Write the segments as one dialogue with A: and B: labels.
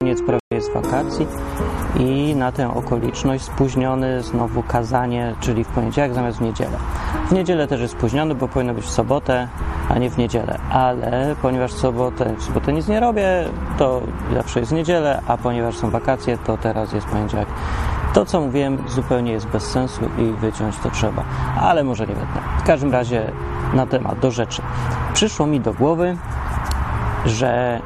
A: koniec prawie jest wakacji i na tę okoliczność spóźniony znowu kazanie, czyli w poniedziałek zamiast w niedzielę. W niedzielę też jest spóźniony, bo powinno być w sobotę, a nie w niedzielę, ale ponieważ w sobotę, w sobotę nic nie robię, to zawsze jest w niedzielę, a ponieważ są wakacje, to teraz jest poniedziałek. To, co mówiłem, zupełnie jest bez sensu i wyciąć to trzeba, ale może nie będę. W każdym razie na temat, do rzeczy. Przyszło mi do głowy, że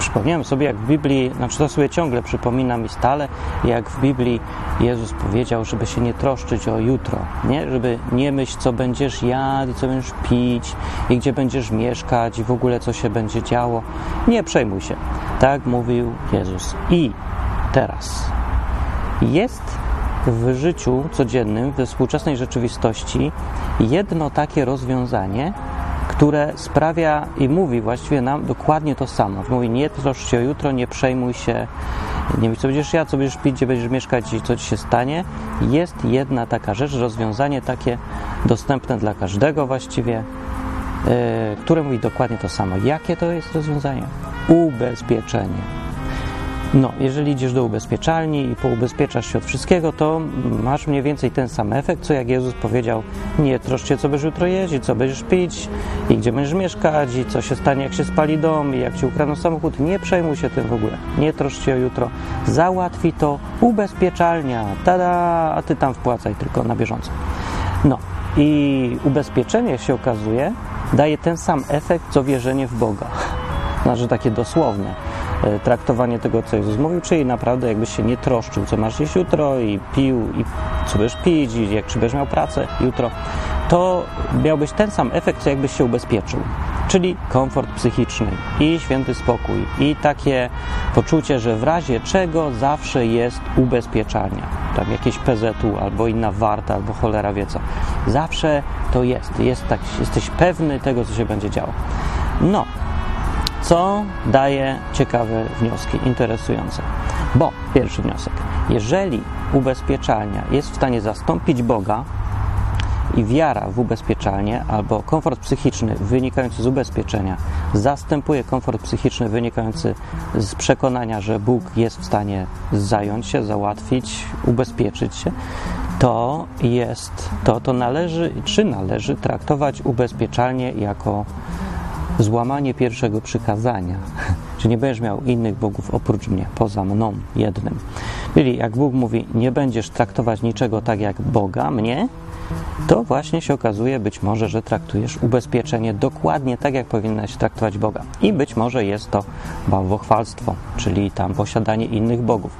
A: przypomniałem sobie, jak w Biblii, znaczy to sobie ciągle przypominam i stale, jak w Biblii Jezus powiedział, żeby się nie troszczyć o jutro, nie? Żeby nie myśl, co będziesz jadł, co będziesz pić i gdzie będziesz mieszkać i w ogóle co się będzie działo. Nie przejmuj się. Tak mówił Jezus. I teraz jest w życiu codziennym, we współczesnej rzeczywistości jedno takie rozwiązanie, które sprawia i mówi właściwie nam dokładnie to samo. Mówi, nie troszcz się o jutro, nie przejmuj się, nie wiem, co będziesz jadł, co będziesz pić, gdzie będziesz mieszkać i co ci się stanie. Jest jedna taka rzecz, rozwiązanie takie dostępne dla każdego właściwie, yy, które mówi dokładnie to samo. Jakie to jest rozwiązanie? Ubezpieczenie. No, jeżeli idziesz do ubezpieczalni i poubezpieczasz się od wszystkiego, to masz mniej więcej ten sam efekt, co jak Jezus powiedział, nie troszcz się, co będziesz jutro i co będziesz pić, i gdzie będziesz mieszkać, i co się stanie, jak się spali dom, i jak ci ukradną samochód. Nie przejmuj się tym w ogóle. Nie troszcz się o jutro. Załatwi to ubezpieczalnia. Tada! A ty tam wpłacaj tylko na bieżąco. No, i ubezpieczenie się okazuje, daje ten sam efekt, co wierzenie w Boga. Znaczy takie dosłowne traktowanie tego, co Jezus mówił, czyli naprawdę jakbyś się nie troszczył, co masz jeść jutro i pił, i co będziesz pić, i jak czy będziesz miał pracę jutro, to miałbyś ten sam efekt, co jakbyś się ubezpieczył. Czyli komfort psychiczny i święty spokój i takie poczucie, że w razie czego zawsze jest ubezpieczalnia. Tam jakieś PZU albo inna warta, albo cholera wie co. Zawsze to jest. jest tak, jesteś pewny tego, co się będzie działo. No, co daje ciekawe wnioski, interesujące. Bo pierwszy wniosek, jeżeli ubezpieczalnia jest w stanie zastąpić Boga i wiara w ubezpieczalnię albo komfort psychiczny wynikający z ubezpieczenia zastępuje komfort psychiczny wynikający z przekonania, że Bóg jest w stanie zająć się, załatwić, ubezpieczyć się, to jest, to, to należy, czy należy traktować ubezpieczalnie jako złamanie pierwszego przykazania, że nie będziesz miał innych bogów oprócz mnie, poza mną jednym. Czyli jak Bóg mówi, nie będziesz traktować niczego tak jak Boga, mnie, to właśnie się okazuje być może, że traktujesz ubezpieczenie dokładnie tak, jak powinnaś traktować Boga. I być może jest to bałwochwalstwo, czyli tam posiadanie innych bogów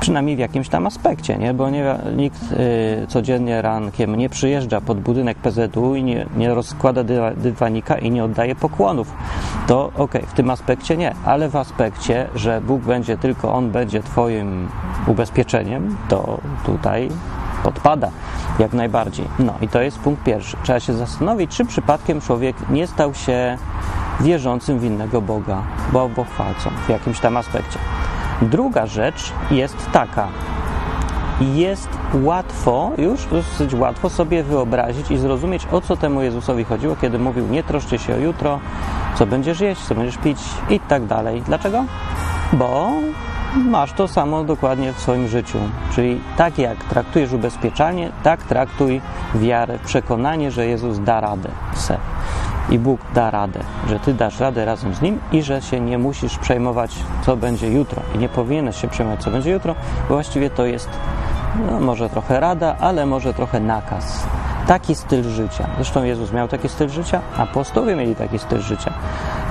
A: przynajmniej w jakimś tam aspekcie, nie? bo nie, nikt y, codziennie rankiem nie przyjeżdża pod budynek PZU i nie, nie rozkłada dywanika i nie oddaje pokłonów. To okej, okay, w tym aspekcie nie, ale w aspekcie, że Bóg będzie tylko On będzie Twoim ubezpieczeniem, to tutaj podpada jak najbardziej. No i to jest punkt pierwszy. Trzeba się zastanowić, czy przypadkiem człowiek nie stał się wierzącym w innego Boga, bo chwalcą w jakimś tam aspekcie. Druga rzecz jest taka. Jest łatwo, już dosyć łatwo sobie wyobrazić i zrozumieć, o co temu Jezusowi chodziło, kiedy mówił: Nie troszcie się o jutro, co będziesz jeść, co będziesz pić i tak dalej. Dlaczego? Bo masz to samo dokładnie w swoim życiu. Czyli tak jak traktujesz ubezpieczalnie, tak traktuj wiarę, przekonanie, że Jezus da radę. Se i Bóg da radę, że Ty dasz radę razem z Nim i że się nie musisz przejmować, co będzie jutro. I nie powinieneś się przejmować, co będzie jutro, bo właściwie to jest no, może trochę rada, ale może trochę nakaz. Taki styl życia. Zresztą Jezus miał taki styl życia, apostołowie mieli taki styl życia.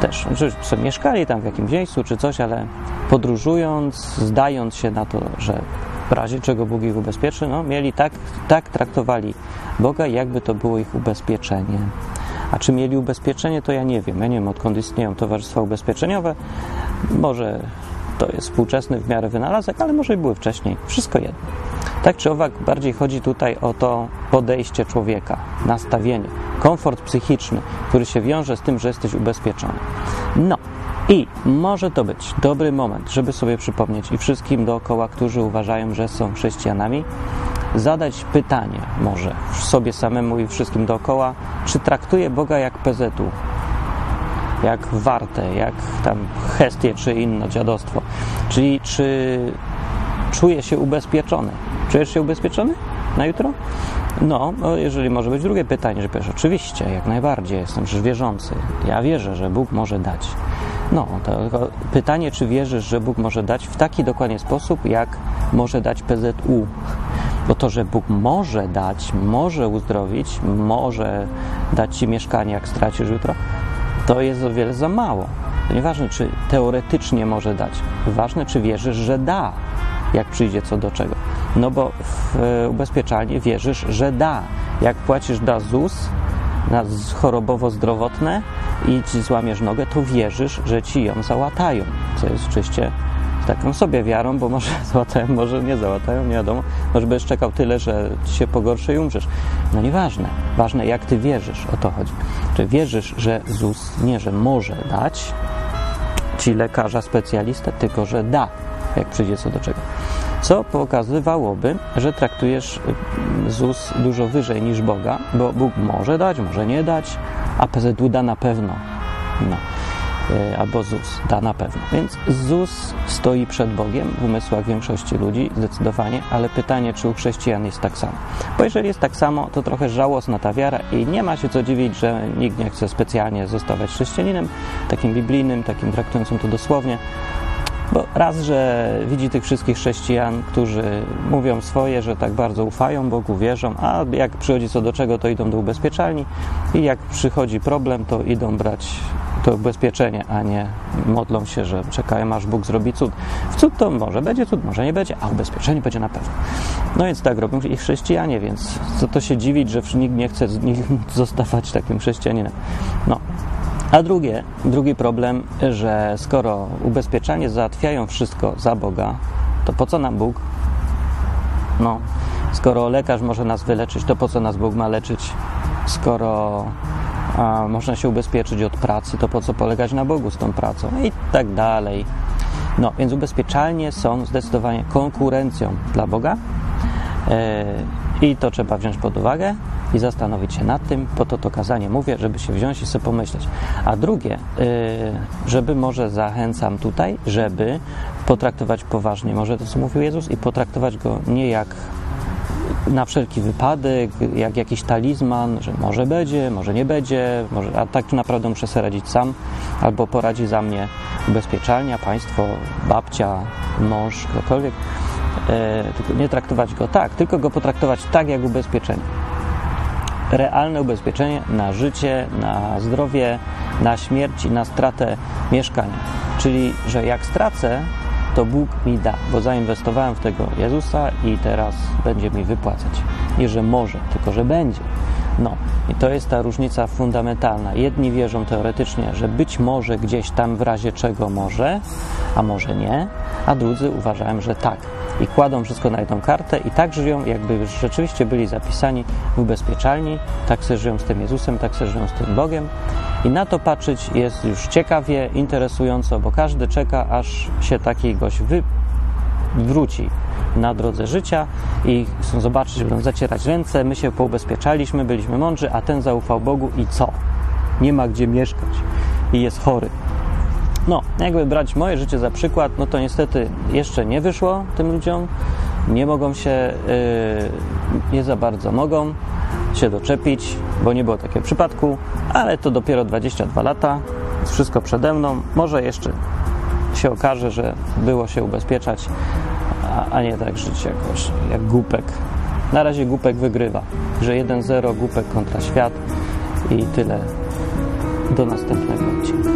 A: Też, sobie mieszkali tam w jakimś miejscu czy coś, ale podróżując, zdając się na to, że w razie czego Bóg ich ubezpieczy, no, mieli tak, tak traktowali Boga, jakby to było ich ubezpieczenie. A czy mieli ubezpieczenie, to ja nie wiem. Ja nie wiem, odkąd istnieją towarzystwa ubezpieczeniowe. Może to jest współczesny w miarę wynalazek, ale może i były wcześniej. Wszystko jedno. Tak czy owak, bardziej chodzi tutaj o to podejście człowieka, nastawienie, komfort psychiczny, który się wiąże z tym, że jesteś ubezpieczony. No, i może to być dobry moment, żeby sobie przypomnieć i wszystkim dookoła, którzy uważają, że są chrześcijanami, zadać pytanie może sobie samemu i wszystkim dookoła, czy traktuję Boga jak PZU. jak warte, jak tam hestie czy inne dziadostwo. Czyli czy czuje się ubezpieczony. Czujesz się ubezpieczony na jutro? No, no, jeżeli może być drugie pytanie, że powiesz, oczywiście, jak najbardziej, jestem przecież wierzący. Ja wierzę, że Bóg może dać. No, to pytanie, czy wierzysz, że Bóg może dać w taki dokładnie sposób, jak może dać PZU. Bo to, że Bóg może dać, może uzdrowić, może dać ci mieszkanie, jak stracisz jutro, to jest o wiele za mało. To nieważne, czy teoretycznie może dać. Ważne, czy wierzysz, że da, jak przyjdzie co do czego. No bo w ubezpieczalni wierzysz, że da. Jak płacisz da ZUS na chorobowo-zdrowotne i ci złamiesz nogę, to wierzysz, że ci ją załatają. Co jest oczywiście taką sobie wiarą, bo może załatają, może nie załatają, nie wiadomo. Może będziesz czekał tyle, że ci się pogorszy i umrzesz. No nieważne. Ważne, jak ty wierzysz, o to chodzi. Czy wierzysz, że ZUS nie, że może dać ci lekarza, specjalistę, tylko że da, jak przyjdzie co do czego. Co pokazywałoby, że traktujesz y, ZUS dużo wyżej niż Boga, bo Bóg może dać, może nie dać, a PZU da na pewno. No. Y, albo ZUS da na pewno. Więc ZUS stoi przed Bogiem w umysłach większości ludzi, zdecydowanie, ale pytanie, czy u chrześcijan jest tak samo. Bo jeżeli jest tak samo, to trochę żałosna ta wiara i nie ma się co dziwić, że nikt nie chce specjalnie zostawać chrześcijaninem, takim biblijnym, takim traktującym to dosłownie, bo raz, że widzi tych wszystkich chrześcijan, którzy mówią swoje, że tak bardzo ufają Bogu, wierzą, a jak przychodzi co do czego, to idą do ubezpieczalni i jak przychodzi problem, to idą brać to ubezpieczenie, a nie modlą się, że czekają aż Bóg zrobi cud. W cud to może będzie cud, może nie będzie, a ubezpieczenie będzie na pewno. No więc tak robią i chrześcijanie, więc co to się dziwić, że nikt nie chce z nich zostawać takim chrześcijaninem. No, a drugie, drugi problem, że skoro ubezpieczanie załatwiają wszystko za Boga, to po co nam Bóg? No, skoro lekarz może nas wyleczyć, to po co nas Bóg ma leczyć? Skoro a, można się ubezpieczyć od pracy, to po co polegać na Bogu z tą pracą? I tak dalej. No, więc ubezpieczalnie są zdecydowanie konkurencją dla Boga. E, I to trzeba wziąć pod uwagę i zastanowić się nad tym. Po to to kazanie mówię, żeby się wziąć i sobie pomyśleć. A drugie, y, żeby może zachęcam tutaj, żeby potraktować poważnie może to, co mówił Jezus i potraktować go nie jak na wszelki wypadek, jak jakiś talizman, że może będzie, może nie będzie, może, a tak naprawdę muszę sobie radzić sam, albo poradzi za mnie ubezpieczalnia, państwo, babcia, mąż, ktokolwiek. E, nie traktować go tak, tylko go potraktować tak jak ubezpieczenie realne ubezpieczenie na życie, na zdrowie, na śmierć i na stratę mieszkania. Czyli, że jak stracę, to Bóg mi da, bo zainwestowałem w tego Jezusa i teraz będzie mi wypłacać. Nie, że może, tylko że będzie. No, i to jest ta różnica fundamentalna. Jedni wierzą teoretycznie, że być może gdzieś tam w razie czego może, a może nie, a drudzy uważają, że tak i kładą wszystko na jedną kartę i tak żyją, jakby rzeczywiście byli zapisani w ubezpieczalni, tak se żyją z tym Jezusem, tak se żyją z tym Bogiem. I na to patrzeć jest już ciekawie, interesująco, bo każdy czeka, aż się taki gość na drodze życia i chcą zobaczyć, będą zacierać ręce. My się poubezpieczaliśmy, byliśmy mądrzy, a ten zaufał Bogu i co? Nie ma gdzie mieszkać i jest chory. No, jakby brać moje życie za przykład, no to niestety jeszcze nie wyszło tym ludziom. Nie mogą się, yy, nie za bardzo mogą się doczepić, bo nie było takiego przypadku, ale to dopiero 22 lata, wszystko przede mną. Może jeszcze się okaże, że było się ubezpieczać, a, a nie tak żyć jakoś jak głupek. Na razie głupek wygrywa, że 1-0 głupek kontra świat i tyle. Do następnego odcinka.